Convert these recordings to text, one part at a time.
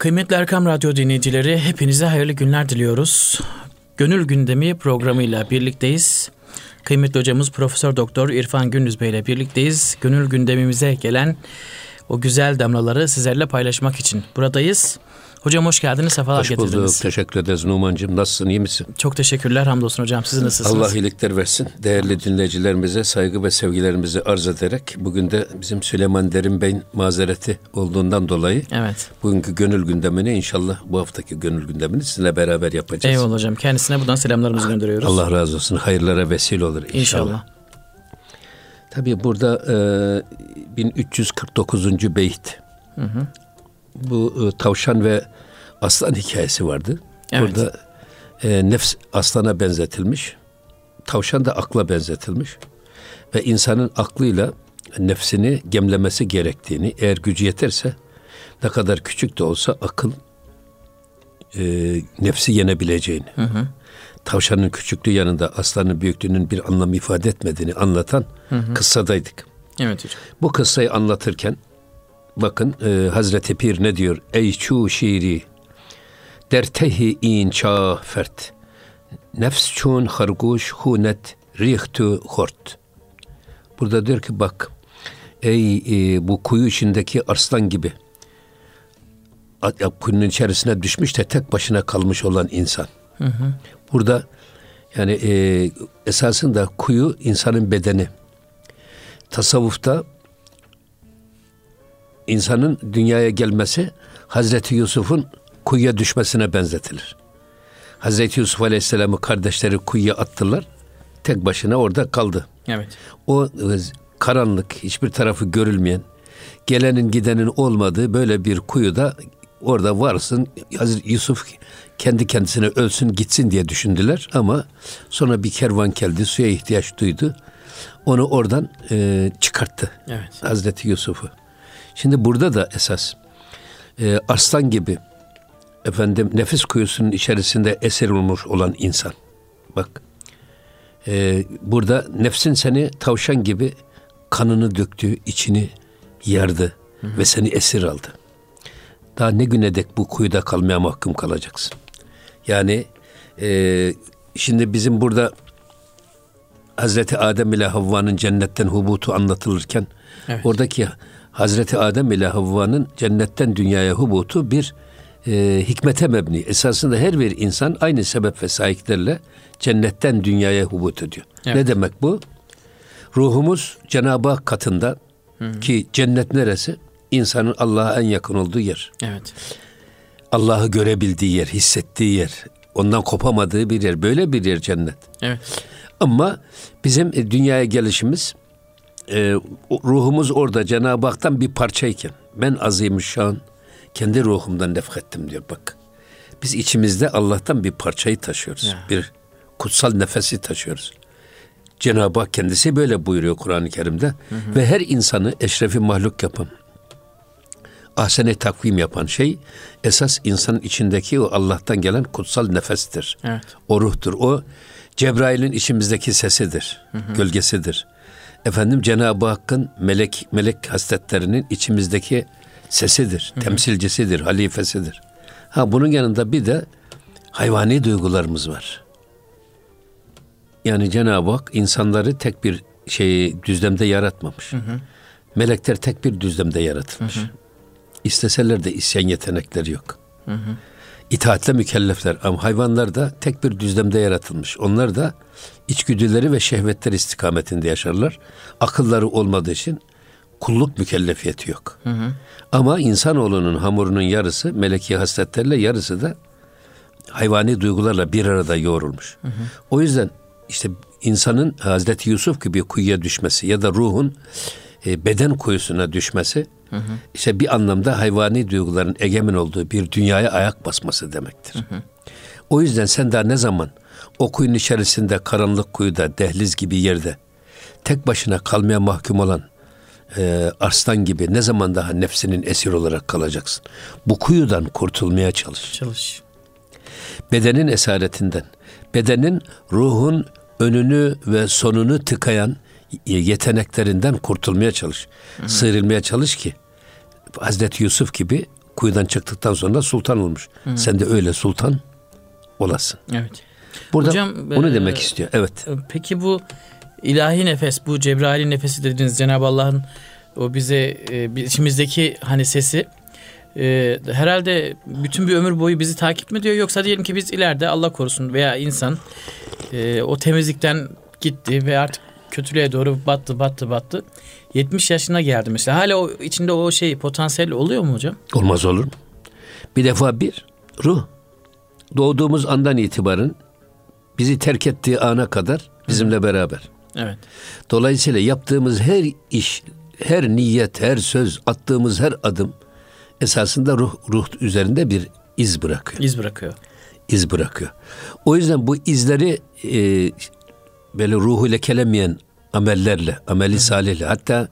Kıymetli Erkam Radyo dinleyicileri hepinize hayırlı günler diliyoruz. Gönül Gündemi programıyla birlikteyiz. Kıymetli hocamız Profesör Doktor İrfan Gündüz Bey ile birlikteyiz. Gönül gündemimize gelen o güzel damlaları sizlerle paylaşmak için buradayız. Hocam hoş geldiniz, sefalar hoş getirdiniz. Hoş bulduk, teşekkür ederiz Numan'cığım. Nasılsın, iyi misin? Çok teşekkürler, hamdolsun hocam. Siz nasılsınız? Allah iyilikler versin. Değerli dinleyicilerimize saygı ve sevgilerimizi arz ederek bugün de bizim Süleyman Derin Bey'in mazereti olduğundan dolayı evet. bugünkü gönül gündemini inşallah bu haftaki gönül gündemini sizinle beraber yapacağız. Eyvallah hocam. Kendisine buradan selamlarımızı gönderiyoruz. Allah razı olsun. Hayırlara vesile olur inşallah. İnşallah. Tabii burada e, 1349. beyt. Hı hı. Bu e, tavşan ve aslan hikayesi vardı. Evet. Burada e, nefs aslana benzetilmiş. Tavşan da akla benzetilmiş. Ve insanın aklıyla nefsini gemlemesi gerektiğini, eğer gücü yeterse ne kadar küçük de olsa akıl e, nefsi yenebileceğini. Hı hı. Tavşanın küçüklüğü yanında aslanın büyüklüğünün bir anlam ifade etmediğini anlatan hı hı. kıssadaydık. Evet hocam. Bu kıssayı anlatırken bakın e, Hazreti Pir ne diyor? Ey çu şiiri dertehi in ça fert. Nefs çun harguş hunet rihtu hort. Burada diyor ki bak ey e, bu kuyu içindeki arslan gibi kuyunun içerisine düşmüş de tek başına kalmış olan insan. Hı hı. Burada yani e, esasında kuyu insanın bedeni. Tasavvufta insanın dünyaya gelmesi Hazreti Yusuf'un kuyuya düşmesine benzetilir. Hazreti Yusuf Aleyhisselam'ı kardeşleri kuyuya attılar. Tek başına orada kaldı. Evet. O e, karanlık, hiçbir tarafı görülmeyen, gelenin gidenin olmadığı böyle bir kuyuda orada varsın. Hazreti Yusuf kendi kendisine ölsün gitsin diye düşündüler ama sonra bir kervan geldi suya ihtiyaç duydu. Onu oradan e, çıkarttı. Evet. Hazreti Yusuf'u. Şimdi burada da esas e, arslan gibi efendim nefis kuyusunun içerisinde esir olmuş olan insan. Bak e, burada nefsin seni tavşan gibi kanını döktü, içini yardı hı hı. ve seni esir aldı. Daha ne güne dek bu kuyuda kalmaya mahkum kalacaksın. Yani e, şimdi bizim burada Hazreti Adem ile Havva'nın cennetten hubutu anlatılırken evet. oradaki Hazreti Adem ile Havva'nın cennetten dünyaya hubutu bir e, hikmete mebni. Esasında her bir insan aynı sebep ve sahiplerle cennetten dünyaya hubut ediyor. Evet. Ne demek bu? Ruhumuz Cenab-ı Hak katında Hı. ki cennet neresi? İnsanın Allah'a en yakın olduğu yer. Evet. Allah'ı görebildiği yer, hissettiği yer, ondan kopamadığı bir yer. Böyle bir yer cennet. Evet. Ama bizim e, dünyaya gelişimiz e, ruhumuz orada Cenab-ı Hak'tan bir parçayken ben azimüşşan kendi ruhumdan nefrettim diyor bak. Biz içimizde Allah'tan bir parçayı taşıyoruz. Ya. Bir kutsal nefesi taşıyoruz. Cenab-ı Hak kendisi böyle buyuruyor Kur'an-ı Kerim'de. Hı hı. Ve her insanı eşrefi mahluk yapan, ahsene takvim yapan şey esas insanın içindeki o Allah'tan gelen kutsal nefestir. Evet. O ruhtur. O Cebrail'in içimizdeki sesidir, hı hı. gölgesidir. Efendim Cenab-ı Hakk'ın melek melek hasletlerinin içimizdeki sesidir, hı hı. temsilcisidir, halifesidir. Ha bunun yanında bir de hayvani duygularımız var. Yani Cenab-ı Hak insanları tek bir şeyi düzlemde yaratmamış. Hı hı. Melekler tek bir düzlemde yaratılmış. Hı hı. İsteseler de isyan yetenekleri yok. Hı hı. İtaatle mükellefler ama hayvanlar da tek bir düzlemde yaratılmış. Onlar da içgüdüleri ve şehvetler istikametinde yaşarlar. Akılları olmadığı için kulluk mükellefiyeti yok. Hı hı. Ama insanoğlunun hamurunun yarısı meleki hasletlerle yarısı da hayvani duygularla bir arada yoğrulmuş. Hı hı. O yüzden işte insanın Hazreti Yusuf gibi kuyuya düşmesi ya da ruhun e, beden kuyusuna düşmesi hı hı. işte bir anlamda hayvani duyguların egemen olduğu bir dünyaya ayak basması demektir. Hı hı. O yüzden sen daha ne zaman o kuyunun içerisinde karanlık kuyuda dehliz gibi yerde tek başına kalmaya mahkum olan e, arslan gibi ne zaman daha nefsinin esir olarak kalacaksın? Bu kuyudan kurtulmaya çalış. Çalış. Bedenin esaretinden, bedenin ruhun önünü ve sonunu tıkayan yeteneklerinden kurtulmaya çalış. Hı hı. Sıyrılmaya çalış ki Hazreti Yusuf gibi kuyudan çıktıktan sonra sultan olmuş. Hı. Sen de öyle sultan olasın. Evet. Burada Hocam, onu e, demek istiyor. Evet. E, peki bu ilahi nefes, bu Cebrail'in nefesi dediğiniz Cenab-ı Allah'ın o bize e, içimizdeki hani sesi e, herhalde bütün bir ömür boyu bizi takip mi ediyor yoksa diyelim ki biz ileride Allah korusun veya insan e, o temizlikten gitti ve artık kötülüğe doğru battı battı battı. 70 yaşına geldi mesela. Hala o içinde o şey potansiyel oluyor mu hocam? Olmaz olur mu? Bir defa bir ruh doğduğumuz andan itibaren bizi terk ettiği ana kadar bizimle beraber. Evet. Dolayısıyla yaptığımız her iş, her niyet, her söz, attığımız her adım esasında ruh ruh üzerinde bir iz bırakıyor. İz bırakıyor. İz bırakıyor. O yüzden bu izleri e, böyle ruhu lekelemeyen amellerle, ameli Hı-hı. salihle hatta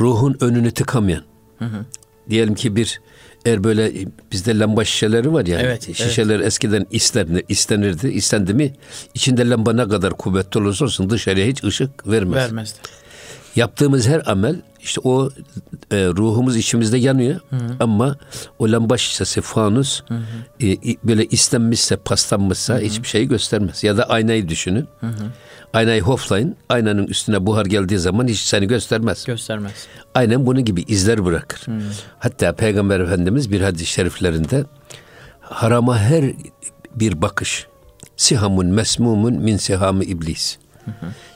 ruhun önünü tıkamayan. Hı-hı. Diyelim ki bir eğer böyle bizde lamba şişeleri var ya. Evet, şişeler evet. eskiden istenir, istenirdi. İstendi mi içinde lamba ne kadar kuvvetli olursa olsun dışarıya hiç ışık vermez. Vermezdi. Yaptığımız her amel işte o e, ruhumuz içimizde yanıyor hı hı. ama o lamba şişesi fanus hı hı. E, böyle istenmişse paslanmışsa hı hı. hiçbir şeyi göstermez. Ya da aynayı düşünün. Hı hı. Aynayı hoflayın. Aynanın üstüne buhar geldiği zaman hiç seni göstermez. Göstermez. Aynen bunun gibi izler bırakır. Hmm. Hatta Peygamber Efendimiz bir hadis-i şeriflerinde harama her bir bakış sihamun mesmumun min sihamı iblis.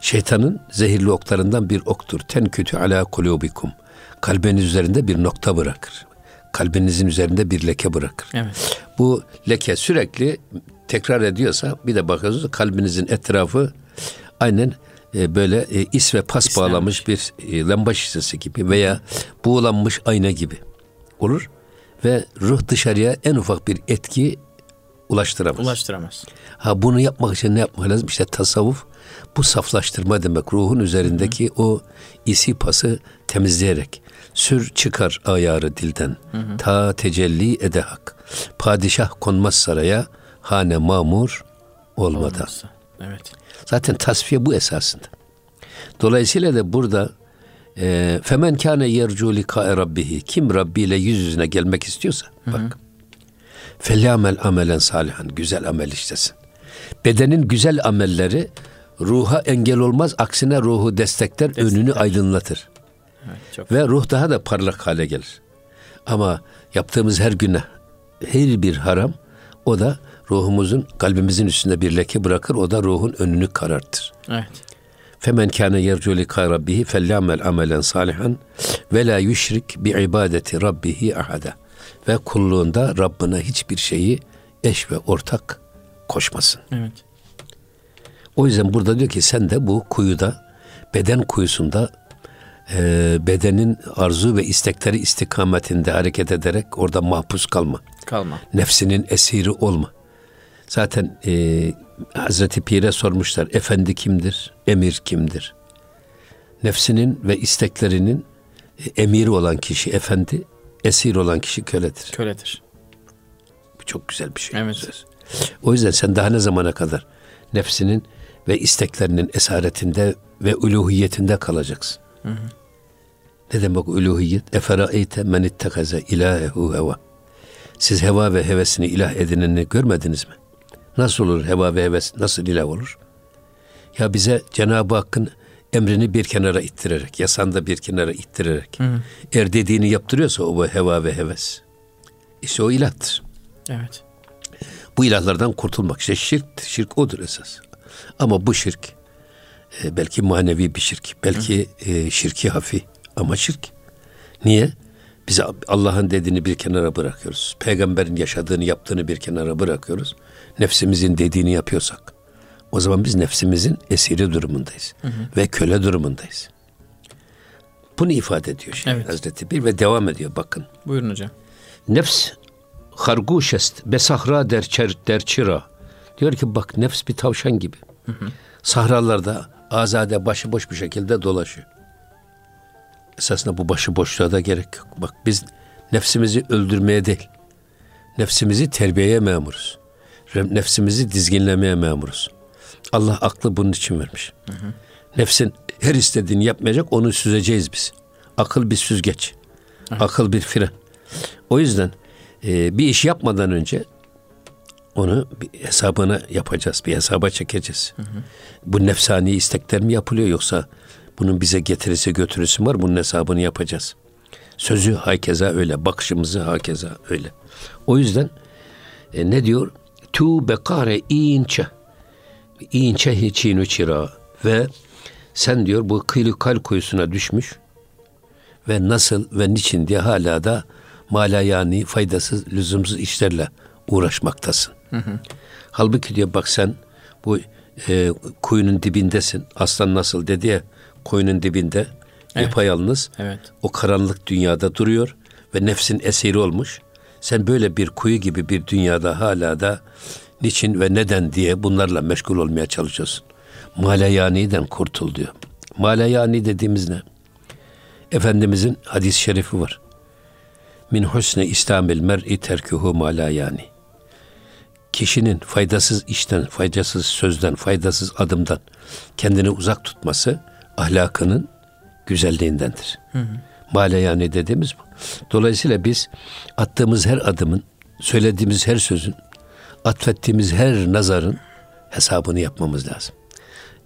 Şeytanın zehirli oklarından bir oktur. Ten kötü ala kulubikum. Kalbiniz üzerinde bir nokta bırakır. Kalbinizin üzerinde bir leke bırakır. Evet. Bu leke sürekli tekrar ediyorsa bir de bakıyorsunuz kalbinizin etrafı aynen e, böyle e, is ve pas İslenmiş. bağlamış bir e, lamba şişesi gibi veya buğulanmış ayna gibi olur ve ruh dışarıya en ufak bir etki ulaştıramaz. Ulaştıramaz. Ha bunu yapmak için ne yapmak lazım? İşte tasavvuf bu saflaştırma demek. Ruhun üzerindeki hı hı. o isi pası temizleyerek sür çıkar ayarı dilden. Hı hı. Ta tecelli ede hak. Padişah konmaz saraya hane mamur olmadan. Olmazsa. Evet. Zaten tasfiye bu esasında. Dolayısıyla da burada e, femen kâne yercu lika rabbihi kim Rabbi ile yüz yüzüne gelmek istiyorsa bak felyamel amelen salihan güzel amel işlesin. Bedenin güzel amelleri ruha engel olmaz aksine ruhu destekler, destekler. önünü aydınlatır. Evet, Ve ruh daha da parlak hale gelir. Ama yaptığımız her günah, her bir haram o da ruhumuzun, kalbimizin üstünde bir leke bırakır. O da ruhun önünü karartır. Evet. Femen kâne yercu lika rabbihi felyamel amelen salihan ve la yüşrik bi ibadeti rabbihi ahada. Ve kulluğunda Rabbine hiçbir şeyi eş ve ortak koşmasın. Evet. O yüzden burada diyor ki sen de bu kuyuda, beden kuyusunda e, bedenin arzu ve istekleri istikametinde hareket ederek orada mahpus kalma. Kalma. Nefsinin esiri olma. Zaten e, Hazreti Pir'e sormuşlar. Efendi kimdir? Emir kimdir? Nefsinin ve isteklerinin e, emiri olan kişi efendi, esir olan kişi köledir. Köledir. Bu çok güzel bir şey. Evet. Söz. O yüzden sen daha ne zamana kadar nefsinin ve isteklerinin esaretinde ve uluhiyetinde kalacaksın. Hı hı. Ne demek uluhiyet? Eferaeyte men ittekaze ilahehu heva. Siz heva ve hevesini ilah edineni görmediniz mi? Nasıl olur heva ve heves? Nasıl ilah olur? Ya bize Cenab-ı Hakk'ın emrini bir kenara ittirerek, yasanda bir kenara ittirerek, hı. eğer dediğini yaptırıyorsa o heva ve heves. İşte o ilahtır. Evet. Bu ilahlardan kurtulmak. İşte şirk, şirk odur esas. Ama bu şirk e, belki manevi bir şirk, belki e, şirki hafi ama şirk. Niye? Biz Allah'ın dediğini bir kenara bırakıyoruz. Peygamberin yaşadığını, yaptığını bir kenara bırakıyoruz. Nefsimizin dediğini yapıyorsak o zaman biz nefsimizin esiri durumundayız. Hı hı. Ve köle durumundayız. Bunu ifade ediyor şey evet. Hazreti Bir ve devam ediyor bakın. Buyurun hocam. Nefs harguşest besahra derçer derçira. Diyor ki bak nefs bir tavşan gibi. Hı hı. Sahralarda azade başıboş bir şekilde dolaşıyor. Esasında bu başıboşluğa da gerek yok. Bak biz nefsimizi öldürmeye değil, nefsimizi terbiyeye memuruz. Nefsimizi dizginlemeye memuruz. Allah aklı bunun için vermiş. Hı hı. Nefsin her istediğini yapmayacak, onu süzeceğiz biz. Akıl bir süzgeç. Hı. Akıl bir fren. O yüzden e, bir iş yapmadan önce onu bir hesabına yapacağız, bir hesaba çekeceğiz. Hı hı. Bu nefsani istekler mi yapılıyor yoksa bunun bize getirisi götürüsü var, bunun hesabını yapacağız. Sözü hakeza öyle, bakışımızı hakeza öyle. O yüzden e, ne diyor? Tu bekare inçe. İnçe hiçinu çira. Ve sen diyor bu kıylı kal kuyusuna düşmüş ve nasıl ve niçin diye hala da malayani faydasız lüzumsuz işlerle uğraşmaktasın. Hı hı. Halbuki diyor bak sen bu e, kuyunun dibindesin. Aslan nasıl dedi ya kuyunun dibinde evet. yapayalnız. Evet. O karanlık dünyada duruyor ve nefsin esiri olmuş. Sen böyle bir kuyu gibi bir dünyada hala da niçin ve neden diye bunlarla meşgul olmaya çalışıyorsun. Malayani'den kurtul diyor. Malayani dediğimiz ne? Efendimizin hadis-i şerifi var. Min husne İslamil mer'i terkuhu malayani. Kişinin faydasız işten, faydasız sözden, faydasız adımdan kendini uzak tutması ahlakının güzelliğindendir. Hı hı. Malayani dediğimiz bu. Dolayısıyla biz attığımız her adımın, söylediğimiz her sözün, atfettiğimiz her nazarın hesabını yapmamız lazım.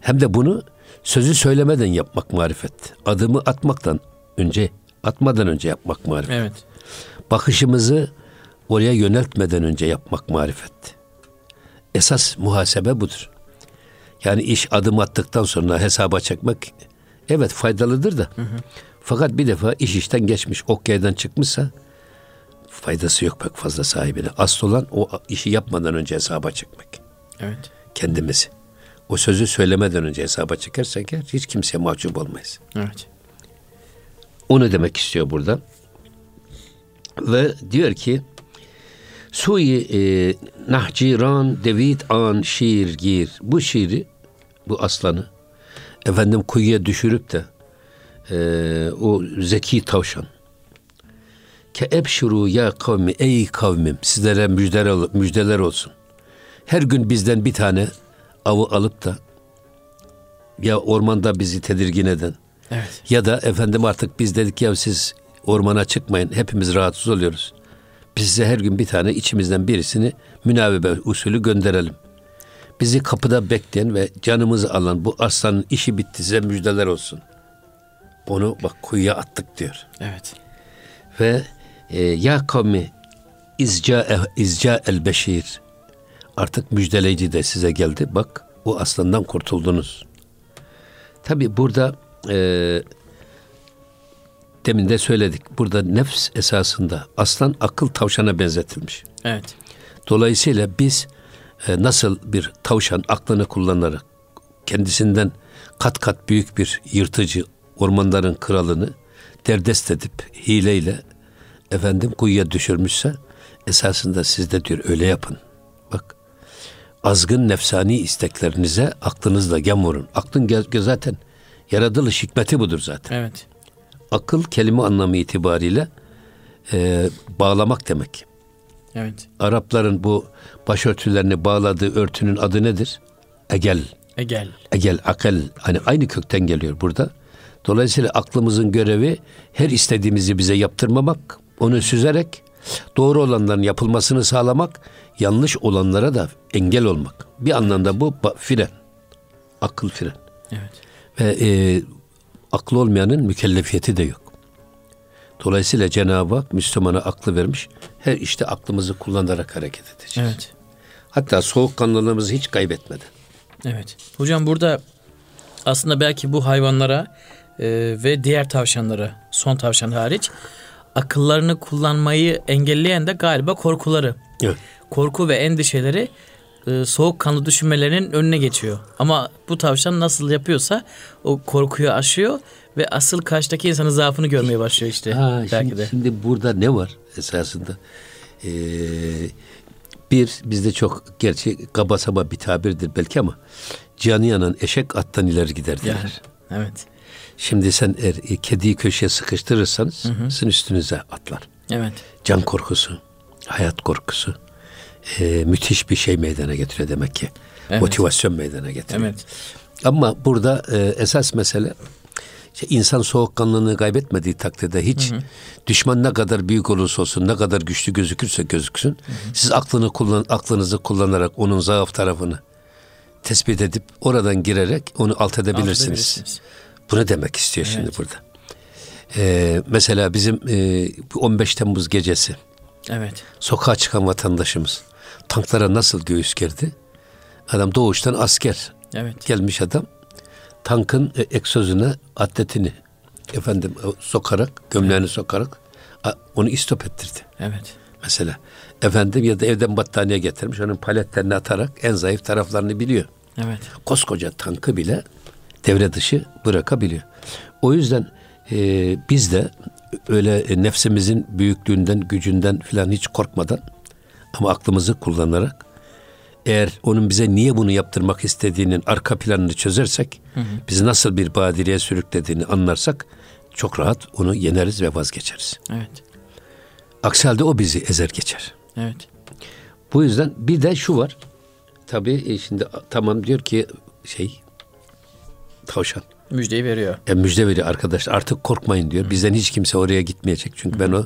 Hem de bunu sözü söylemeden yapmak marifet. Adımı atmaktan önce, atmadan önce yapmak marifet. Evet. Bakışımızı oraya yöneltmeden önce yapmak marifet. Esas muhasebe budur. Yani iş adım attıktan sonra hesaba çekmek evet faydalıdır da. Hı hı. Fakat bir defa iş işten geçmiş, ok yerden çıkmışsa faydası yok pek fazla sahibine. Asıl olan o işi yapmadan önce hesaba çekmek. Evet. Kendimizi. O sözü söylemeden önce hesaba çekersek hiç kimseye mahcup olmayız. Evet. Onu demek istiyor burada. Ve diyor ki Suyi e, nahciran devit an şiir gir. Bu şiiri, bu aslanı efendim kuyuya düşürüp de e, o zeki tavşan ke ebşuru ya kavmi ey kavmim sizlere müjdeler, müjdeler olsun. Her gün bizden bir tane avı alıp da ya ormanda bizi tedirgin eden evet. ya da efendim artık biz dedik ya siz ormana çıkmayın hepimiz rahatsız oluyoruz. Biz size her gün bir tane içimizden birisini münavebe usulü gönderelim. Bizi kapıda bekleyen ve canımızı alan bu aslanın işi bitti size müjdeler olsun. Onu bak kuyuya attık diyor. Evet. Ve e, ya kavmi izca, izca el beşir artık müjdeleyici de size geldi. Bak bu aslandan kurtuldunuz. Tabi burada e, demin de söyledik. Burada nefs esasında aslan akıl tavşana benzetilmiş. Evet. Dolayısıyla biz e, nasıl bir tavşan aklını kullanarak kendisinden kat kat büyük bir yırtıcı ormanların kralını derdest edip hileyle efendim kuyuya düşürmüşse esasında siz de diyor öyle yapın. Bak azgın nefsani isteklerinize aklınızla gem vurun. Aklın zaten yaratılış hikmeti budur zaten. Evet. Akıl kelime anlamı itibariyle e, bağlamak demek. Evet. Arapların bu başörtülerini bağladığı örtünün adı nedir? Egel. Egel. Egel, akel. Hani aynı kökten geliyor burada. Dolayısıyla aklımızın görevi her istediğimizi bize yaptırmamak, onu süzerek doğru olanların yapılmasını sağlamak, yanlış olanlara da engel olmak. Bir anlamda bu fren. Akıl fren. Evet. Ve e, aklı olmayanın mükellefiyeti de yok. Dolayısıyla Cenab-ı Hak Müslümana aklı vermiş. Her işte aklımızı kullanarak hareket edeceğiz. Evet. Hatta soğukkanlılığımızı hiç kaybetmeden. Evet. Hocam burada aslında belki bu hayvanlara e, ve diğer tavşanlara, son tavşan hariç akıllarını kullanmayı engelleyen de galiba korkuları. Evet. Korku ve endişeleri e, soğukkanlı düşünmelerinin önüne geçiyor. Ama bu tavşan nasıl yapıyorsa o korkuyu aşıyor ve asıl karşıdaki insanın zaafını görmeye başlıyor işte. Ha, belki şimdi, de. şimdi burada ne var esasında? Ee, bir bizde çok gerçi kaba saba bir tabirdir belki ama canı yanan eşek attan ileri gider derler. Evet. Şimdi sen eğer e, kediyi köşeye sıkıştırırsanız hı hı. sizin üstünüze atlar. Evet. Can korkusu, hayat korkusu e, müthiş bir şey meydana getiriyor demek ki. Evet. Motivasyon meydana getiriyor. Evet. Ama burada e, esas mesele İşte insan soğukkanlılığını kaybetmediği takdirde hiç hı hı. düşman ne kadar büyük olursa olsun, ne kadar güçlü gözükürse gözüksün, hı hı. siz aklını kullan, aklınızı kullanarak onun zaaf tarafını tespit edip oradan girerek onu alt edebilirsiniz. Alt Bu ne demek istiyor evet. şimdi burada? Ee, mesela bizim e, 15 Temmuz gecesi evet. sokağa çıkan vatandaşımız tanklara nasıl göğüs gerdi? Adam doğuştan asker. Evet. Gelmiş adam tankın egzozuna atletini efendim sokarak, gömleğini sokarak onu istop ettirdi. Evet. Mesela efendim ya da evden battaniye getirmiş onun paletlerini atarak en zayıf taraflarını biliyor. Evet. Koskoca tankı bile devre dışı bırakabiliyor. O yüzden e, biz de öyle e, nefsimizin büyüklüğünden, gücünden filan hiç korkmadan ama aklımızı kullanarak eğer onun bize niye bunu yaptırmak istediğinin arka planını çözersek, hı hı. bizi nasıl bir badireye sürüklediğini anlarsak çok rahat onu yeneriz ve vazgeçeriz. Evet. Aksi halde o bizi ezer geçer. Evet. Bu yüzden bir de şu var. Tabii e, şimdi tamam diyor ki şey tavşan. Müjdeyi veriyor. E, müjde veriyor arkadaşlar artık korkmayın diyor. Hı. Bizden hiç kimse oraya gitmeyecek. Çünkü Hı. ben o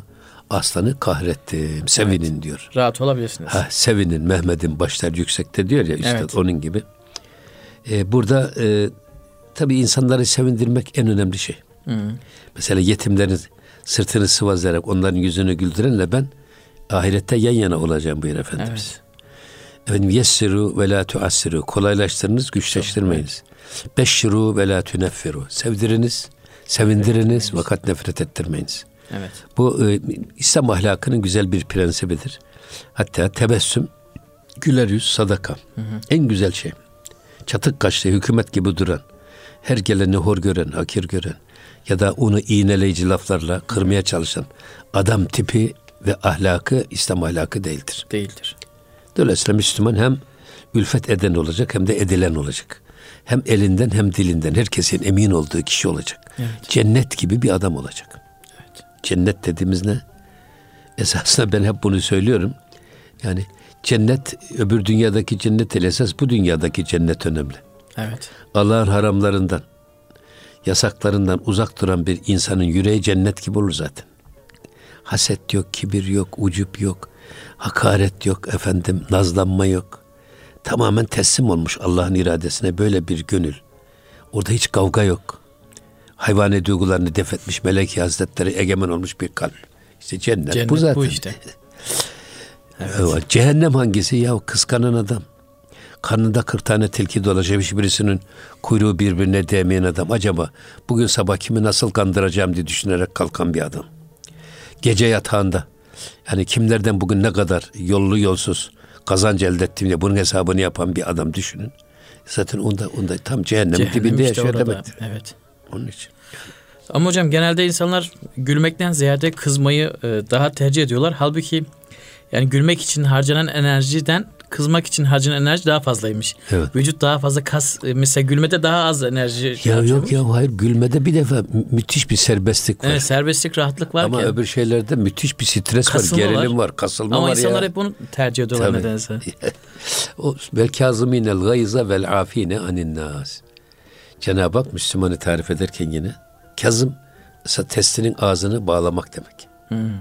aslanı kahrettim. Sevinin evet. diyor. Rahat olabilirsiniz. Ha, sevinin Mehmet'in başlar yüksekte diyor ya işte evet. onun gibi. Ee, burada e, tabii insanları sevindirmek en önemli şey. Hı. Mesela yetimlerin sırtını sıvazlayarak onların yüzünü güldürenle ben ahirette yan yana olacağım buyur Efendimiz. Evet. Efendim yessiru ve la tuassiru. Kolaylaştırınız, güçleştirmeyiniz. Beşşiru ve la tuneffiru. Sevdiriniz, sevindiriniz fakat nefret ettirmeyiniz. Evet. Bu e, İslam ahlakının güzel bir prensibidir. Hatta tebessüm, güler yüz, sadaka. Hı hı. En güzel şey. Çatık kaşlı, hükümet gibi duran, her geleni hor gören, hakir gören ya da onu iğneleyici laflarla kırmaya çalışan adam tipi ve ahlakı İslam ahlakı değildir. Değildir. Dolayısıyla Müslüman hem ülfet eden olacak hem de edilen olacak. Hem elinden hem dilinden herkesin emin olduğu kişi olacak. Evet. Cennet gibi bir adam olacak. Cennet dediğimiz ne? Esasında ben hep bunu söylüyorum. Yani cennet öbür dünyadaki cennet ile esas bu dünyadaki cennet önemli. Evet. Allah'ın haramlarından, yasaklarından uzak duran bir insanın yüreği cennet gibi olur zaten. Haset yok, kibir yok, ucup yok, hakaret yok, efendim nazlanma yok. Tamamen teslim olmuş Allah'ın iradesine böyle bir gönül. Orada hiç kavga yok hayvani duygularını def etmiş Meleki Hazretleri egemen olmuş bir kalp. İşte cennet, cennet bu zaten. bu işte. evet. Cehennem hangisi? Ya kıskanan adam. Karnında 40 tane tilki dolaşmış birisinin kuyruğu birbirine değmeyen adam. Acaba bugün sabah kimi nasıl kandıracağım diye düşünerek kalkan bir adam. Gece yatağında yani kimlerden bugün ne kadar yollu yolsuz kazanç elde ettim diye bunun hesabını yapan bir adam düşünün. Zaten onda onda tam cehennemin Cehennem dibinde işte yaşıyor demektir. Evet. Onun için. Ama hocam genelde insanlar gülmekten ziyade kızmayı e, daha tercih ediyorlar. Halbuki yani gülmek için harcanan enerjiden kızmak için harcanan enerji daha fazlaymış. Evet. Vücut daha fazla kas e, mesela gülmede daha az enerji Ya yok ya hayır gülmede bir defa müthiş bir serbestlik var. Evet serbestlik rahatlık var. Ama öbür şeylerde müthiş bir stres kasılma var, gerilim var, var kasılma Ama var insanlar ya. hep bunu tercih ediyorlar Tabii. nedense. o vel kazimînel gayza vel afîne anin nas. Cenab-ı Hak Müslümanı tarif ederken yine kazım testinin ağzını bağlamak demek. Hmm.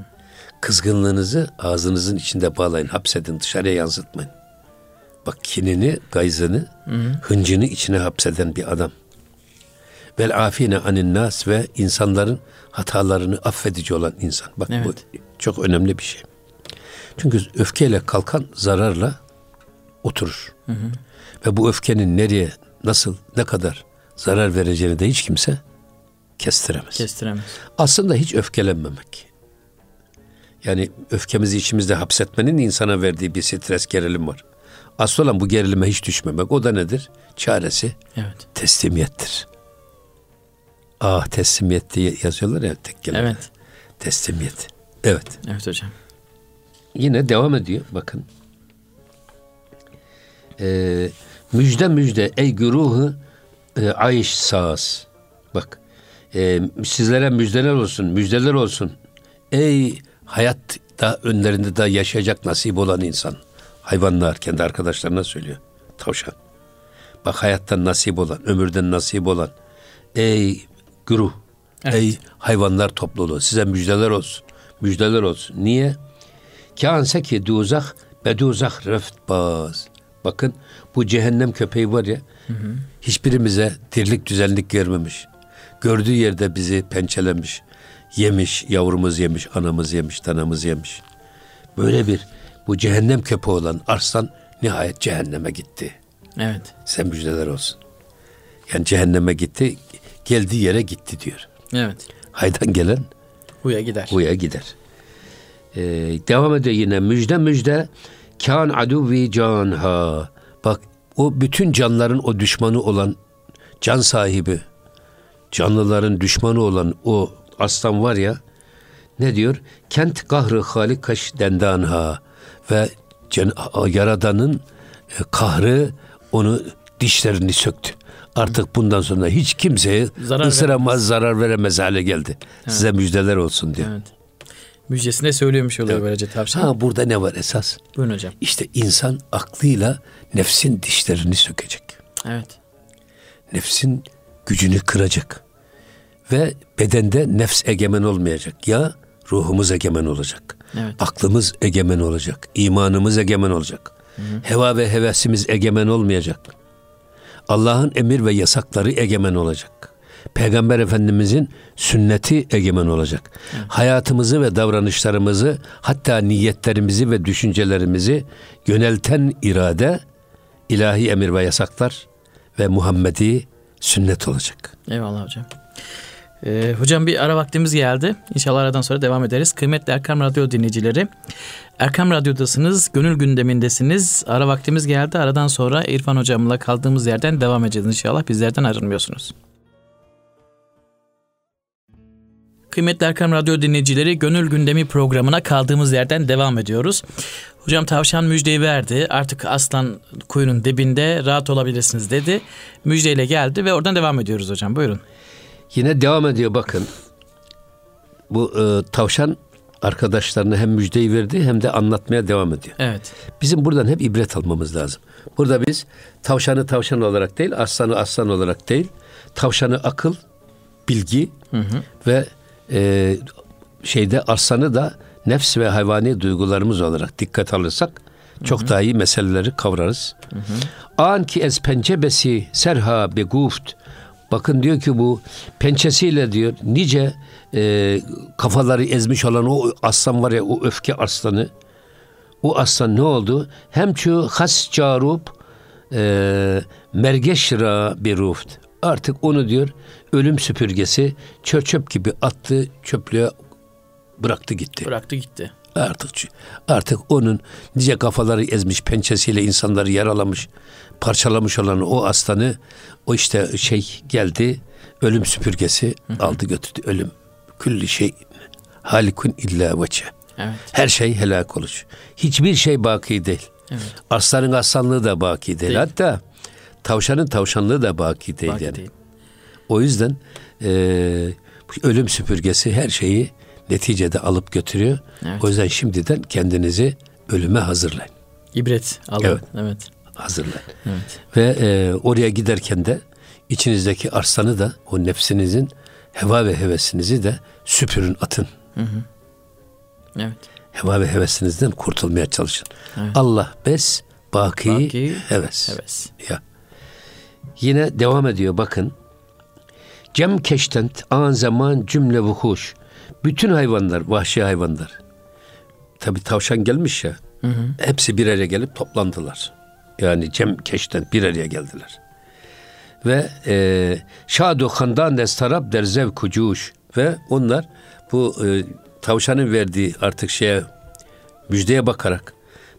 Kızgınlığınızı ağzınızın içinde bağlayın, hapsedin, dışarıya yansıtmayın. Bak kinini, gayzını, hmm. hıncını içine hapseden bir adam. Vel afine anin nas ve insanların hatalarını affedici olan insan. Bak evet. bu çok önemli bir şey. Çünkü öfkeyle kalkan zararla oturur. Hı Ve bu öfkenin nereye, nasıl, ne kadar zarar vereceğini de hiç kimse kestiremez. Kestiremez. Aslında hiç öfkelenmemek. Yani öfkemizi içimizde hapsetmenin insana verdiği bir stres gerilim var. Asıl olan bu gerilime hiç düşmemek. O da nedir? Çaresi evet. teslimiyettir. Ah teslimiyet diye yazıyorlar ya tek kelime. Evet. Teslimiyet. Evet. Evet hocam. Yine devam ediyor bakın. Ee, müjde müjde ey güruhu e, Ayş Sağız. Bak e, sizlere müjdeler olsun, müjdeler olsun. Ey hayatta önlerinde daha yaşayacak nasip olan insan. Hayvanlar kendi arkadaşlarına söylüyor. Tavşan. Bak hayattan nasip olan, ömürden nasip olan. Ey güruh. Evet. Ey hayvanlar topluluğu size müjdeler olsun. Müjdeler olsun. Niye? Kânse ki duzak beduzak reft baz. Bakın bu cehennem köpeği var ya hı hı. hiçbirimize dirlik düzenlik görmemiş. Gördüğü yerde bizi pençelemiş. Yemiş, yavrumuz yemiş, anamız yemiş, tanamız yemiş. Böyle bir bu cehennem köpeği olan arslan nihayet cehenneme gitti. Evet. Sen müjdeler olsun. Yani cehenneme gitti, geldiği yere gitti diyor. Evet. Haydan gelen huya gider. Huya gider. Ee, devam ediyor yine müjde müjde kan aduvi canha. Bak o bütün canların o düşmanı olan can sahibi, canlıların düşmanı olan o aslan var ya ne diyor? Kent kahrı halik kaş dendanha ve yaradanın e, kahrı onu dişlerini söktü. Artık bundan sonra hiç kimseye zarar ısıramaz, veremez. zarar veremez hale geldi. Evet. Size müjdeler olsun diyor. Evet. Müjdesinde söylüyormuş oluyor evet. böylece tavşan. Ha burada ne var esas? Buyurun hocam. İşte insan aklıyla nefsin dişlerini sökecek. Evet. Nefsin gücünü kıracak. Ve bedende nefs egemen olmayacak. Ya ruhumuz egemen olacak. Evet. Aklımız egemen olacak. imanımız egemen olacak. Hı hı. Heva ve hevesimiz egemen olmayacak. Allah'ın emir ve yasakları egemen olacak. Peygamber Efendimizin sünneti egemen olacak. Evet. Hayatımızı ve davranışlarımızı hatta niyetlerimizi ve düşüncelerimizi yönelten irade ilahi emir ve yasaklar ve Muhammedi sünnet olacak. Eyvallah hocam. Ee, hocam bir ara vaktimiz geldi. İnşallah aradan sonra devam ederiz. Kıymetli Erkam Radyo dinleyicileri. Erkam Radyo'dasınız, gönül gündemindesiniz. Ara vaktimiz geldi. Aradan sonra İrfan hocamla kaldığımız yerden devam edeceğiz inşallah. Bizlerden ayrılmıyorsunuz. Kıymetli Erkam Radyo dinleyicileri Gönül Gündemi programına kaldığımız yerden devam ediyoruz. Hocam tavşan müjdeyi verdi. Artık aslan kuyunun dibinde rahat olabilirsiniz dedi. Müjdeyle geldi ve oradan devam ediyoruz hocam. Buyurun. Yine devam ediyor bakın. Bu e, tavşan arkadaşlarına hem müjdeyi verdi hem de anlatmaya devam ediyor. Evet. Bizim buradan hep ibret almamız lazım. Burada biz tavşanı tavşan olarak değil, aslanı aslan olarak değil, tavşanı akıl, bilgi hı hı. ve e, şeyde aslanı da nefs ve hayvani duygularımız olarak dikkat alırsak çok hı hı. daha iyi meseleleri kavrarız. Hı hı. An ki ez pencebesi serha be guft Bakın diyor ki bu pençesiyle diyor nice e, kafaları ezmiş olan o aslan var ya o öfke aslanı. O aslan ne oldu? Hem şu has carup e, mergeşra bir ruft. Artık onu diyor ölüm süpürgesi çöp çöp gibi attı çöplüğe bıraktı gitti. Bıraktı gitti. Artık artık onun nice kafaları ezmiş pençesiyle insanları yaralamış parçalamış olan o aslanı o işte şey geldi ölüm süpürgesi aldı götürdü ölüm külli şey halikun illa veçe. Evet. Her şey helak olur. Hiçbir şey baki değil. Evet. Aslanın aslanlığı da baki değil. değil. Hatta tavşanın tavşanlığı da baki değil. Baki yani. değil. O yüzden e, ölüm süpürgesi her şeyi neticede alıp götürüyor. Evet. O yüzden şimdiden kendinizi ölüme hazırlayın. İbret alın. Evet. evet hazırlar. Evet. Ve e, oraya giderken de içinizdeki arslanı da o nefsinizin heva ve hevesinizi de süpürün atın. Hı hı. Evet. Heva ve hevesinizden kurtulmaya çalışın. Evet. Allah bes, baki, baki heves. heves. Ya. Yine devam ediyor bakın. Cem keştent an zaman cümle vuhuş. Bütün hayvanlar, vahşi hayvanlar. Tabi tavşan gelmiş ya. Hı hı. Hepsi bir araya gelip toplandılar. Yani Cem Keş'ten bir araya geldiler. Ve e, Şadu Handan Destarab der zevku cuş ve onlar bu e, tavşanın verdiği artık şeye müjdeye bakarak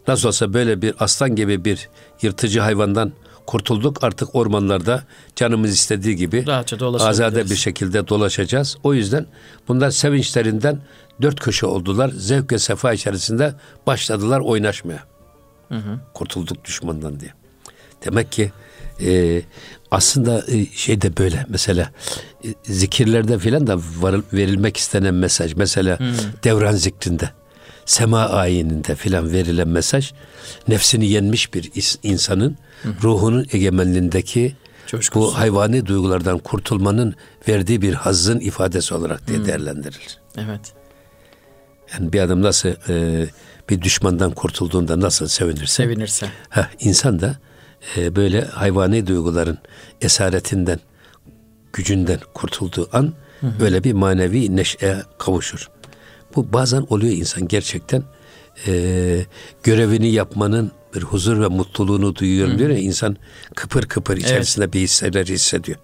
nasıl olsa böyle bir aslan gibi bir yırtıcı hayvandan kurtulduk. Artık ormanlarda canımız istediği gibi azade bir şekilde dolaşacağız. O yüzden bunlar sevinçlerinden dört köşe oldular. Zevk ve sefa içerisinde başladılar oynaşmaya. Hı hı. Kurtulduk düşmandan diye. Demek ki e, aslında e, şey de böyle mesela e, zikirlerde filan da var, verilmek istenen mesaj mesela hmm. devran zikrinde sema ayininde filan verilen mesaj nefsini yenmiş bir insanın hmm. ruhunun egemenliğindeki Coşkusu. Bu hayvani duygulardan kurtulmanın verdiği bir hazzın ifadesi olarak diye değerlendirilir. Evet. Yani bir adam nasıl e, bir düşmandan kurtulduğunda nasıl sevinirse, Sevinirse. heh, insan da e, böyle hayvani duyguların esaretinden, gücünden kurtulduğu an öyle bir manevi neşeye kavuşur. Bu bazen oluyor insan gerçekten e, görevini yapmanın bir huzur ve mutluluğunu duyuyorum diyor ya insan kıpır kıpır içerisinde bir hisseler hissediyor.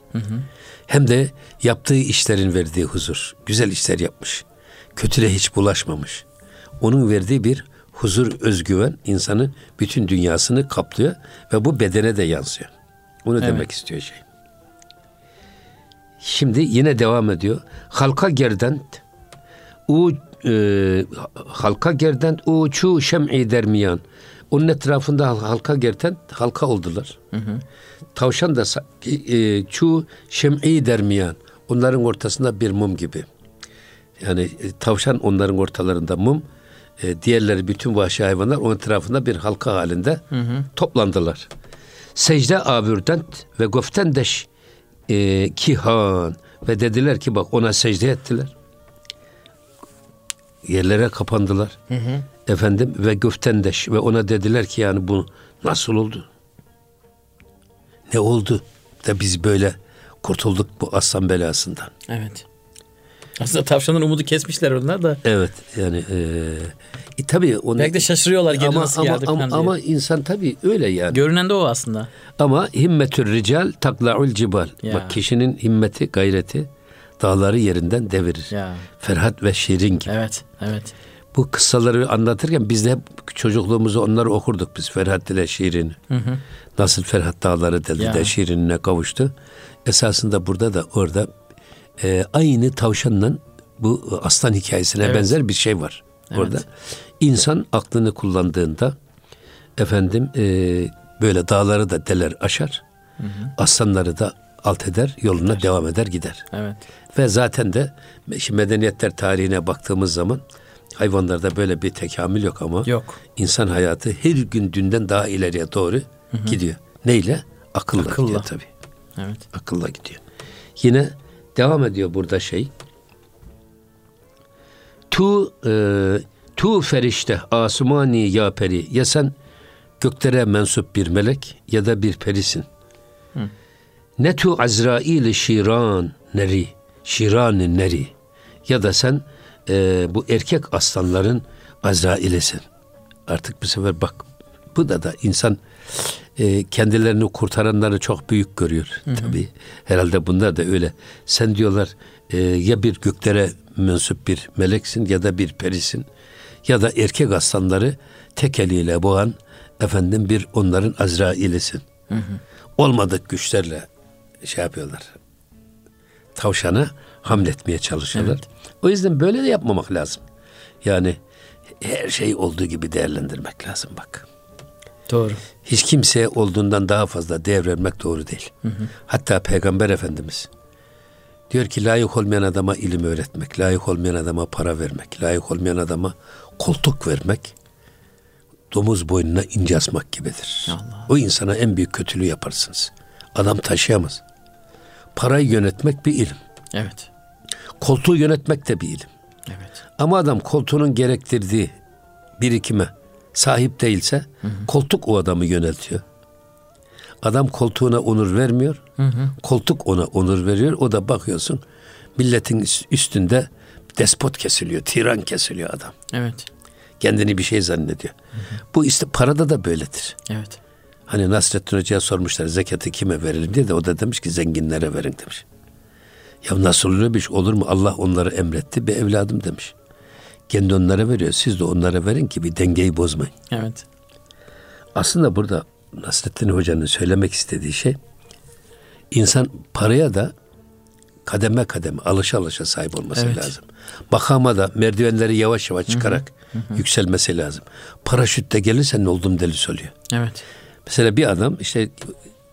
Hem de yaptığı işlerin verdiği huzur. Güzel işler yapmış. Kötüle hiç bulaşmamış. Onun verdiği bir huzur, özgüven insanın bütün dünyasını kaplıyor ve bu bedene de yansıyor. Onu Evet. demek istiyor şey. Şimdi yine devam ediyor. Halka gerden u e, halka gerden uçu şem'i dermiyan. Onun etrafında hal- halka gerden halka oldular. Tavşan da e, çu şem'i dermiyan. Onların ortasında bir mum gibi. Yani e, tavşan onların ortalarında mum. E, diğerleri bütün vahşi hayvanlar onun etrafında bir halka halinde toplandılar. Secde abürdent ve goftendeş e, kihan ve dediler ki bak ona secde ettiler. Yerlere kapandılar. Efendim ve göftendeş ve ona dediler ki yani bu nasıl oldu? Ne oldu da biz böyle kurtulduk bu aslan belasından? Evet. Aslında tavşanın umudu kesmişler onlar da. Evet yani e, e, tabii onu Belki de şaşırıyorlar geri ama, nasıl ama, geldi ama, diye. ama insan tabii öyle yani. Görünen de o aslında. Ama himmetür rical takla'ul cibal. Ya. Bak kişinin himmeti, gayreti dağları yerinden devirir. Ya. Ferhat ve Şirin gibi. Evet, evet. Bu kıssaları anlatırken biz de hep çocukluğumuzu onları okurduk biz Ferhat ile Şirin. Nasıl Ferhat dağları deldi Ya. de Şirin'ine kavuştu. Esasında burada da orada e, aynı tavşanla bu aslan hikayesine Evet. benzer bir şey var. Orada insan aklını kullandığında efendim e, böyle dağları da deler aşar. Aslanları da alt eder, yoluna devam eder gider. Evet. Ve zaten de şimdi medeniyetler tarihine baktığımız zaman hayvanlarda böyle bir tekamül yok ama Yok. insan hayatı her gün dünden daha ileriye doğru gidiyor. Neyle? Akılla, Akılla. gidiyor tabii. Evet. Akılla gidiyor. Yine devam ediyor burada şey. Tu e, tu ferişte asumani ya peri. Ya sen göklere mensup bir melek ya da bir perisin. Ne tu Azrail şiran neri. Şiran neri. Ya da sen e, bu erkek aslanların Azrail'isin. Artık bu sefer bak bu da da insan e, kendilerini kurtaranları çok büyük görüyor. Tabii herhalde bunlar da öyle. Sen diyorlar e, ya bir göklere mensup bir meleksin ya da bir perisin ya da erkek aslanları tek eliyle boğan efendim bir onların Azrail'isin. Olmadık güçlerle şey yapıyorlar. Tavşana hamletmeye çalışıyorlar. O yüzden böyle de yapmamak lazım. Yani her şey olduğu gibi değerlendirmek lazım bak. Doğru. Hiç kimseye olduğundan daha fazla değer vermek doğru değil. Hatta Peygamber Efendimiz diyor ki layık olmayan adama ilim öğretmek, layık olmayan adama para vermek, layık olmayan adama koltuk vermek domuz boynuna ince asmak gibidir. Allah. O insana en büyük kötülüğü yaparsınız. Adam taşıyamaz. Parayı yönetmek bir ilim. Evet. Koltuğu yönetmek de bir ilim. Evet. Ama adam koltuğunun gerektirdiği birikime sahip değilse koltuk o adamı yöneltiyor. Adam koltuğuna onur vermiyor. Koltuk ona onur veriyor. O da bakıyorsun milletin üst- üstünde despot kesiliyor, tiran kesiliyor adam. Evet. Kendini bir şey zannediyor. Bu işte parada da böyledir. Evet. Hani Nasrettin Hoca'ya sormuşlar zekatı kime verelim diye de o da demiş ki zenginlere verin demiş. Ya nasıl oluyor bir iş olur mu? Allah onları emretti bir evladım demiş. Kendi onlara veriyor. Siz de onlara verin ki bir dengeyi bozmayın. Evet. Aslında burada Nasrettin Hoca'nın söylemek istediği şey insan paraya da kademe kademe alışa alışa sahip olması Evet. lazım. Makama da merdivenleri yavaş yavaş çıkarak yükselmesi lazım. Paraşütle gelirse ne oldum delisi oluyor. Evet. Mesela bir adam işte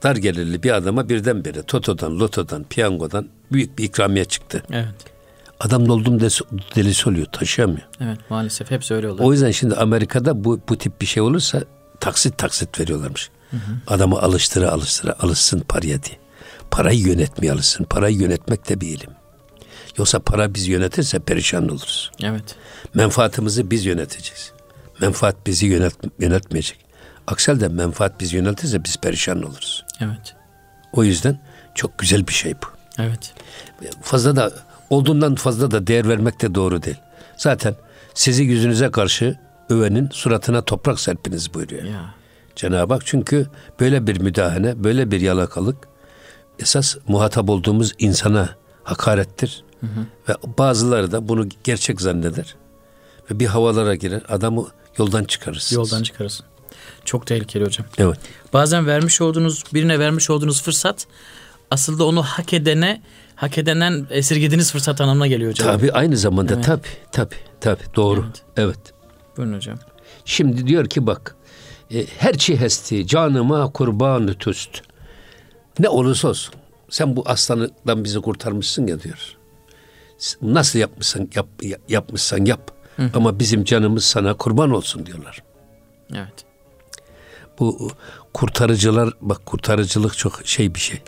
dar gelirli bir adama birdenbire Toto'dan, Loto'dan, Piyango'dan büyük bir ikramiye çıktı. Evet. Adam ne oldum des- delisi oluyor, taşıyamıyor. Evet. Maalesef hepsi öyle oluyor. O yüzden şimdi Amerika'da bu, bu tip bir şey olursa taksit taksit veriyorlarmış. Adamı alıştıra alıştıra alışsın paraya diye. parayı yönetmeyelisin. Parayı yönetmek de bir ilim. Yoksa para biz yönetirse perişan oluruz. Evet. Menfaatimizi biz yöneteceğiz. Menfaat bizi yönet, yönetmeyecek. Aksi halde menfaat biz yönetirse biz perişan oluruz. Evet. O yüzden çok güzel bir şey bu. Evet. Fazla da olduğundan fazla da değer vermek de doğru değil. Zaten sizi yüzünüze karşı övenin suratına toprak serpiniz buyuruyor. Ya. Cenab-ı Hak çünkü böyle bir müdahale, böyle bir yalakalık esas muhatap olduğumuz insana hakarettir. Hı hı. Ve bazıları da bunu gerçek zanneder. Ve bir havalara girer, adamı yoldan çıkarırsınız. Yoldan çıkarırsın. Çok tehlikeli hocam. Evet. Bazen vermiş olduğunuz, birine vermiş olduğunuz fırsat aslında onu hak edene, hak edenen esirgediğiniz fırsat anlamına geliyor hocam. Tabii aynı zamanda evet. tabii, tabii, tabii doğru. Evet. evet. Buyurun hocam. Şimdi diyor ki bak, e, her çi hesti canıma kurbanı tüst. Ne olursa olsun. Sen bu aslandan bizi kurtarmışsın ya diyor. Nasıl yapmışsan yap, yapmışsan yap. Hı. Ama bizim canımız sana kurban olsun diyorlar. Evet. Bu kurtarıcılar bak kurtarıcılık çok şey bir şey.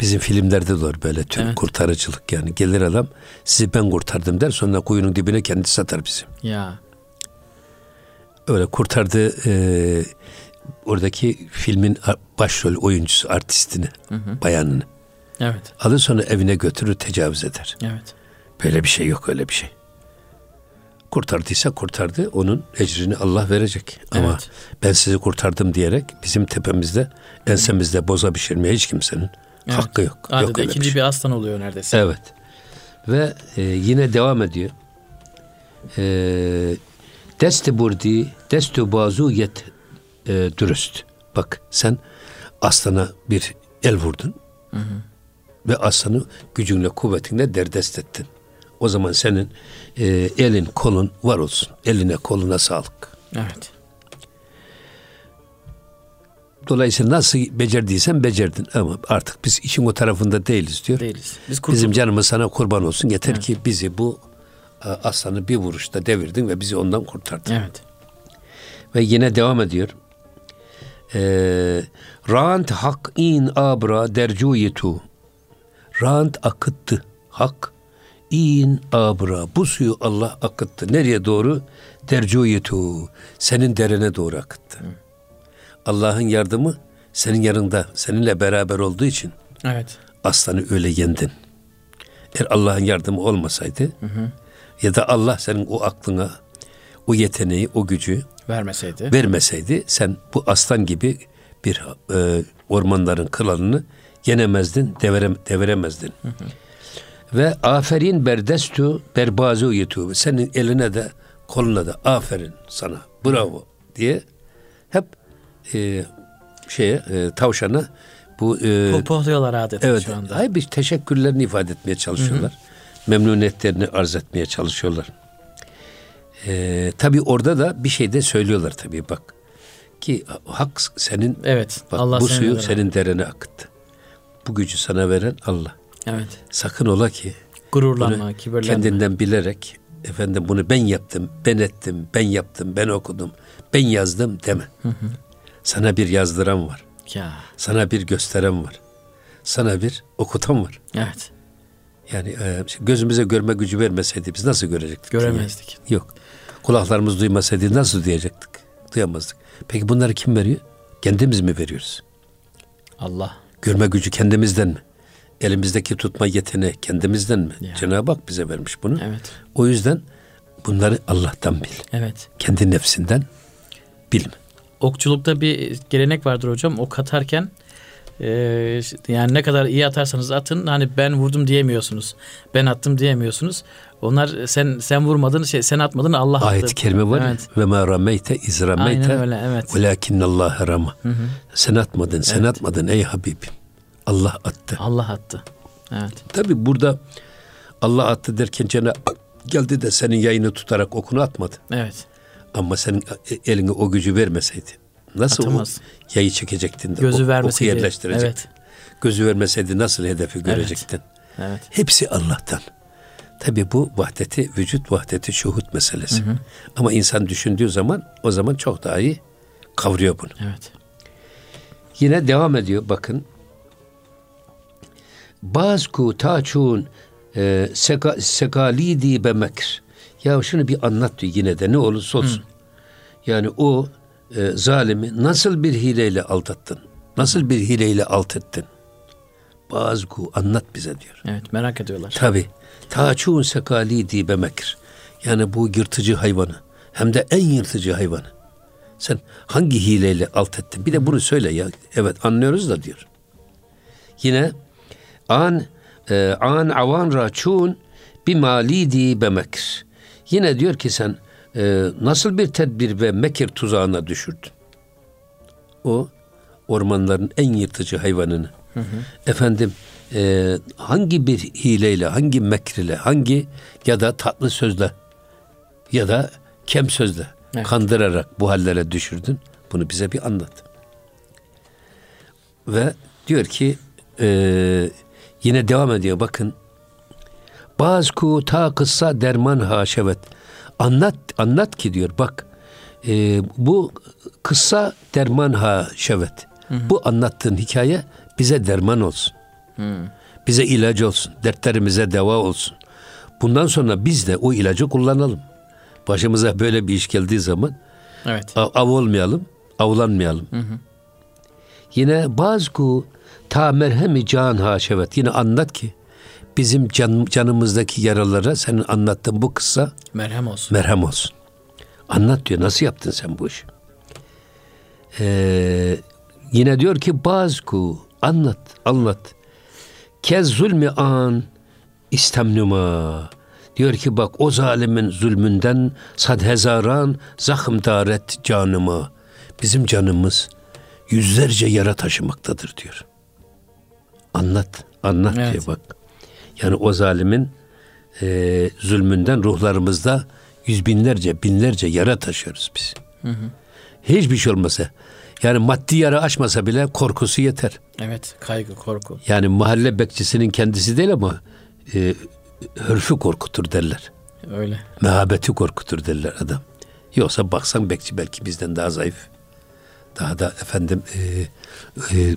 Bizim filmlerde de var böyle tüm evet. kurtarıcılık yani. Gelir adam sizi ben kurtardım der sonra kuyunun dibine kendi satar bizi. Ya. Öyle kurtardı e, oradaki filmin başrol oyuncusu artistini, hı hı. bayanını. Evet. Alır sonra evine götürür tecavüz eder. Evet. Böyle bir şey yok öyle bir şey. Kurtardıysa kurtardı. Onun ecrini Allah verecek. Evet. Ama ben sizi kurtardım diyerek bizim tepemizde, ensemizde boza pişirmeye hiç kimsenin evet. hakkı yok. Adeta yok ikinci bir, şey. bir aslan oluyor neredeyse. Evet. Ve e, yine devam ediyor. E, desti burdi, destu bazu yet e, dürüst. Bak sen aslana bir el vurdun. Hı hı. Ve aslanı gücünle, kuvvetinle derdest ettin. O zaman senin e, elin, kolun var olsun. Eline, koluna sağlık. Evet. Dolayısıyla nasıl becerdiysen becerdin ama artık biz işin o tarafında değiliz diyor. Değiliz. Biz Bizim canımız sana kurban olsun. Yeter evet. ki bizi bu aslanı bir vuruşta devirdin ve bizi ondan kurtardın. Evet. Ve yine devam ediyor. Ee, Rant hak in abra dercuyetu. Rant akıttı. Hak in abra. Bu suyu Allah akıttı. Nereye doğru? Dercuyetu. Senin derene doğru akıttı. Allah'ın yardımı senin yanında, seninle beraber olduğu için evet. aslanı öyle yendin. Eğer Allah'ın yardımı olmasaydı hı hı. ya da Allah senin o aklına, o yeteneği, o gücü vermeseydi, vermeseydi sen bu aslan gibi bir e, ormanların kralını yenemezdin, devirem, deviremezdin. Hı hı. Ve aferin berdestu berbazu yetu. Senin eline de koluna da aferin sana, bravo diye hep e, şeye e, tavşana bu e, pohpohluyorlar adeta evet, şu anda. Hayır bir teşekkürlerini ifade etmeye çalışıyorlar. Hı hı. Memnuniyetlerini arz etmeye çalışıyorlar. E, tabii orada da bir şey de söylüyorlar tabii bak. Ki hak senin evet, bak, Allah bu suyu veren. senin derene akıttı. Bu gücü sana veren Allah. Evet. Sakın ola ki gururlanma, kibirlenme. Kendinden bilerek efendim bunu ben yaptım, ben ettim, ben yaptım, ben okudum, ben yazdım deme. Hı hı. Sana bir yazdıran var. Ya. Sana bir gösteren var. Sana bir okutan var. Evet. Yani e, gözümüze görme gücü vermeseydi biz nasıl görecektik? Göremezdik. Yani? Yok. Kulaklarımız duymasaydı nasıl duyacaktık? Duyamazdık. Peki bunları kim veriyor? Kendimiz mi veriyoruz? Allah. Görme gücü kendimizden mi? Elimizdeki tutma yeteneği kendimizden mi? Ya. Cenab-ı Hak bize vermiş bunu. Evet. O yüzden bunları Allah'tan bil. Evet. Kendi nefsinden bilme okçulukta bir gelenek vardır hocam. Ok atarken e, yani ne kadar iyi atarsanız atın hani ben vurdum diyemiyorsunuz. Ben attım diyemiyorsunuz. Onlar sen sen vurmadın şey sen atmadın Allah attı. Ayet-i kerime var evet. ve ma rameyte iz rameyte Aynen öyle evet. velakinnallah rama. Sen atmadın sen evet. atmadın ey Habibim. Allah attı. Allah attı. Evet. Tabi burada Allah attı derken Cenab-ı geldi de senin yayını tutarak okunu atmadı. Evet. Ama senin eline o gücü vermeseydi nasıl Atamaz. o yayı çekecektin de Gözü vermeseydi, oku yerleştirecektin. Evet. Gözü vermeseydi nasıl hedefi görecektin? Evet. evet. Hepsi Allah'tan. Tabi bu vahdeti, vücut vahdeti, şuhut meselesi. Hı hı. Ama insan düşündüğü zaman o zaman çok daha iyi kavruyor bunu. Evet. Yine devam ediyor bakın. bazku taçun e, seka, sekalidi be mekr. Ya şunu bir anlat diyor yine de ne olursa olsun. Hı. Yani o e, zalimi nasıl bir hileyle aldattın? Nasıl bir hileyle alt ettin? Bazku anlat bize diyor. Evet merak ediyorlar. Tabi. Taçun sekalidi be mekr. Yani bu yırtıcı hayvanı. Hem de en yırtıcı hayvanı. Sen hangi hileyle alt ettin? Bir de bunu söyle ya. Evet anlıyoruz da diyor. Yine an e, an avan raçun bir malidi be mekr. Yine diyor ki sen e, nasıl bir tedbir ve mekir tuzağına düşürdün? O ormanların en yırtıcı hayvanını. Hı hı. Efendim e, hangi bir hileyle, hangi mekriyle, hangi ya da tatlı sözle ya da kem sözle evet. kandırarak bu hallere düşürdün. Bunu bize bir anlat. Ve diyor ki e, yine devam ediyor bakın. Bazku ta kıssa derman haşevet. Anlat anlat ki diyor bak e, bu kıssa derman haşevet. Hı hı. Bu anlattığın hikaye bize derman olsun. Hı. Bize ilaç olsun. Dertlerimize deva olsun. Bundan sonra biz de o ilacı kullanalım. Başımıza böyle bir iş geldiği zaman evet. av, av olmayalım, avlanmayalım. Hı hı. Yine bazı ta merhemi can haşevet. Yine anlat ki bizim can, canımızdaki yaralara senin anlattığın bu kıssa merhem olsun. Merhem olsun. Anlat diyor. Nasıl yaptın sen bu işi? Ee, yine diyor ki bazı anlat, anlat. Kez zulmü an istemnuma. Diyor ki bak o zalimin zulmünden sad hezaran zahm daret canıma. Bizim canımız yüzlerce yara taşımaktadır diyor. Anlat, anlat evet. diyor bak. Yani o zalimin e, zulmünden ruhlarımızda yüz binlerce, binlerce yara taşıyoruz biz. Hı hı. Hiçbir şey olmasa, yani maddi yara açmasa bile korkusu yeter. Evet, kaygı, korku. Yani mahalle bekçisinin kendisi değil ama e, hırfı korkutur derler. Öyle. Mehabeti korkutur derler adam. Yoksa baksan bekçi belki bizden daha zayıf. Daha da efendim e, e,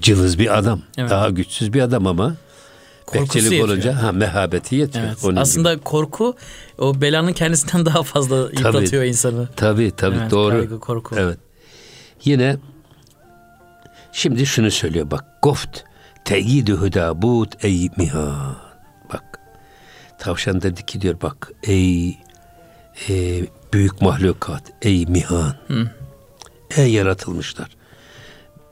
cılız bir adam. Evet. Daha güçsüz bir adam ama Korkusu bekçilik yetiyor. olunca ha mehabeti yetiyor. Evet. Onun Aslında gibi. korku o belanın kendisinden daha fazla yıpratıyor tabii, insanı. Tabii tabii evet, doğru. Kaygı, korku. Evet. Yine şimdi şunu söylüyor bak. Goft teyidü hüdabut ey mihan. Bak tavşan dedi ki diyor bak ey e, büyük mahlukat ey mihan. Hı. Ey yaratılmışlar.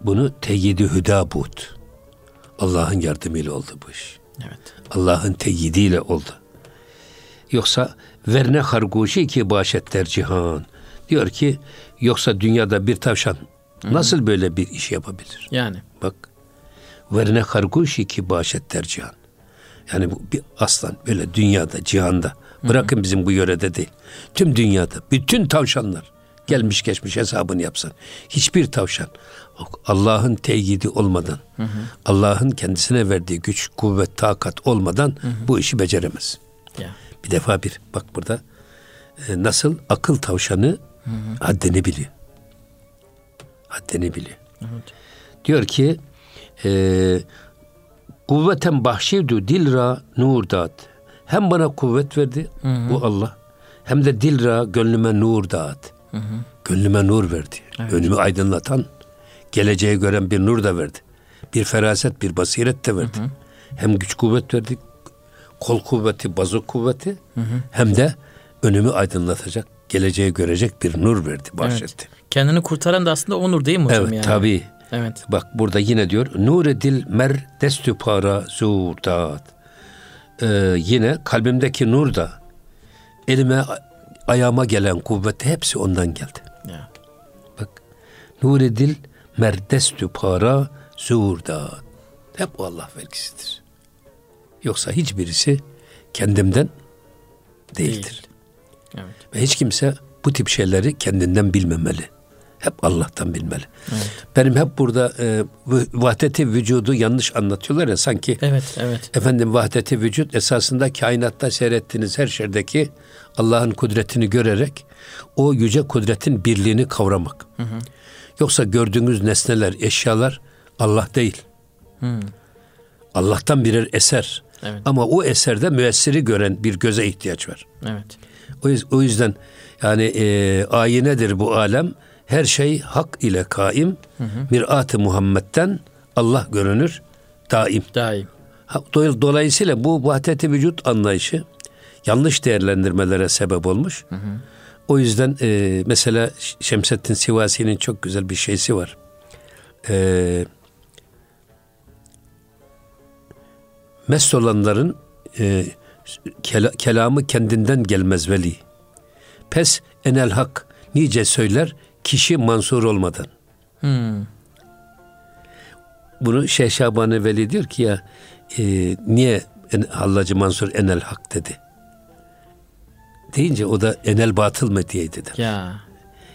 Bunu teyidü hüdabut. Allah'ın yardımıyla oldu bu iş. Evet. Allah'ın teyidiyle oldu. Yoksa verne harguşi ki başetler cihan. Diyor ki yoksa dünyada bir tavşan Hı-hı. nasıl böyle bir iş yapabilir? Yani. Bak. Verne harguşi ki başetler cihan. Yani bu bir aslan böyle dünyada, cihanda. Bırakın Hı-hı. bizim bu yörede değil. Tüm dünyada bütün tavşanlar gelmiş geçmiş hesabını yapsan. Hiçbir tavşan Allah'ın teyidi olmadan, Allah'ın kendisine verdiği güç, kuvvet, takat olmadan hı hı. bu işi beceremez. Ya. Bir defa bir bak burada e, nasıl akıl tavşanı hı hı. haddini biliyor. Haddini biliyor. Evet. Diyor ki e, kuvveten bahşivdu dilra nur dat. Hem bana kuvvet verdi hı hı. bu Allah hem de dilra gönlüme nur dağıt. Hı hı. Gönlüme nur verdi. Evet. Önümü aydınlatan geleceği gören bir nur da verdi. Bir feraset, bir basiret de verdi. Hı hı. Hem güç kuvvet verdi, kol kuvveti, bazu kuvveti hı hı. hem de önümü aydınlatacak, geleceği görecek bir nur verdi, bahşetti. Evet. Kendini kurtaran da aslında o nur değil mi hocam? Evet, yani? tabii. Evet. Bak burada yine diyor, nur dil mer destü para zurdat. Ee, yine kalbimdeki nur da elime ayağıma gelen kuvvet hepsi ondan geldi. Ya. Bak nuri dil merdestü para zuhurda. Hep o Allah vergisidir. Yoksa hiçbirisi kendimden değildir. Değil. Evet. Ve hiç kimse bu tip şeyleri kendinden bilmemeli. Hep Allah'tan bilmeli. Evet. Benim hep burada e, vahdeti vücudu yanlış anlatıyorlar ya sanki. Evet, evet. Efendim vahdeti vücut esasında kainatta seyrettiğiniz her şeydeki Allah'ın kudretini görerek o yüce kudretin birliğini kavramak. Hı hı. Yoksa gördüğünüz nesneler, eşyalar Allah değil. Hmm. Allah'tan birer eser. Evet. Ama o eserde müessiri gören bir göze ihtiyaç var. Evet. O yüzden yani e, ayinedir bu alem. Her şey hak ile kaim. Mirat-ı Muhammed'den Allah görünür daim. Daim. Dolayısıyla bu vahdeti vücut anlayışı yanlış değerlendirmelere sebep olmuş. Hı hı. O yüzden e, mesela Şemsettin Sivasi'nin çok güzel bir şeysi var. E, mest olanların e, kela, kelamı kendinden gelmez veli. Pes enel hak nice söyler kişi mansur olmadan. Hmm. Bunu Şeyh Şabani Veli diyor ki ya e, niye en, Hallacı Mansur enel hak dedi. Deyince o da enel batıl mı diye dedi. Ya.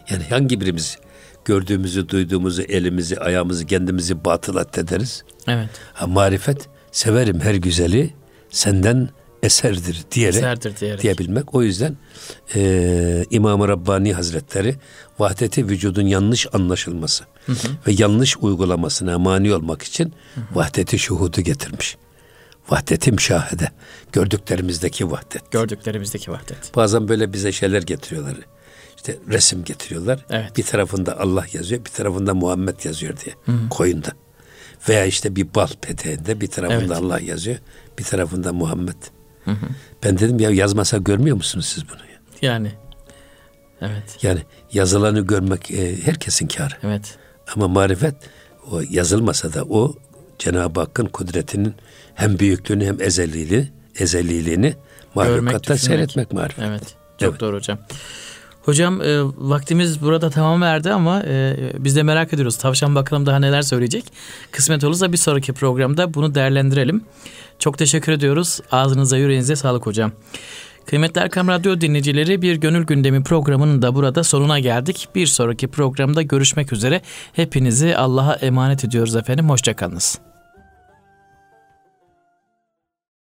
Yani hangi birimiz gördüğümüzü, duyduğumuzu, elimizi, ayağımızı, kendimizi batıl addederiz. Evet. Ha, marifet severim her güzeli senden eserdir diyerek, eserdir diyerek. diyebilmek. O yüzden e, İmam-ı Rabbani Hazretleri vahdeti vücudun yanlış anlaşılması hı hı. ve yanlış uygulamasına mani olmak için hı hı. vahdeti şuhudu getirmiş. Vahdeti müşahede. Gördüklerimizdeki vahdet. Gördüklerimizdeki vahdet. Bazen böyle bize şeyler getiriyorlar. İşte resim getiriyorlar. Evet. Bir tarafında Allah yazıyor, bir tarafında Muhammed yazıyor diye. Hı. Koyunda. Veya işte bir bal peteğinde bir tarafında evet. Allah yazıyor, bir tarafında Muhammed. Hı hı. Ben dedim ya yazmasa görmüyor musunuz siz bunu? Yani. Evet. Yani yazılanı görmek e, herkesin kârı. Evet. Ama marifet o yazılmasa da o Cenab-ı Hakk'ın kudretinin hem büyüklüğünü hem ezelliliğini, ezelliliğini mahlukatta seyretmek marifet. Evet. Çok evet. doğru hocam. Hocam e, vaktimiz burada tamam erdi ama e, biz de merak ediyoruz. Tavşan bakalım daha neler söyleyecek. Kısmet olursa bir sonraki programda bunu değerlendirelim. Çok teşekkür ediyoruz. Ağzınıza yüreğinize sağlık hocam. Kıymetli Erkam Radyo dinleyicileri bir gönül gündemi programının da burada sonuna geldik. Bir sonraki programda görüşmek üzere. Hepinizi Allah'a emanet ediyoruz efendim. Hoşçakalınız.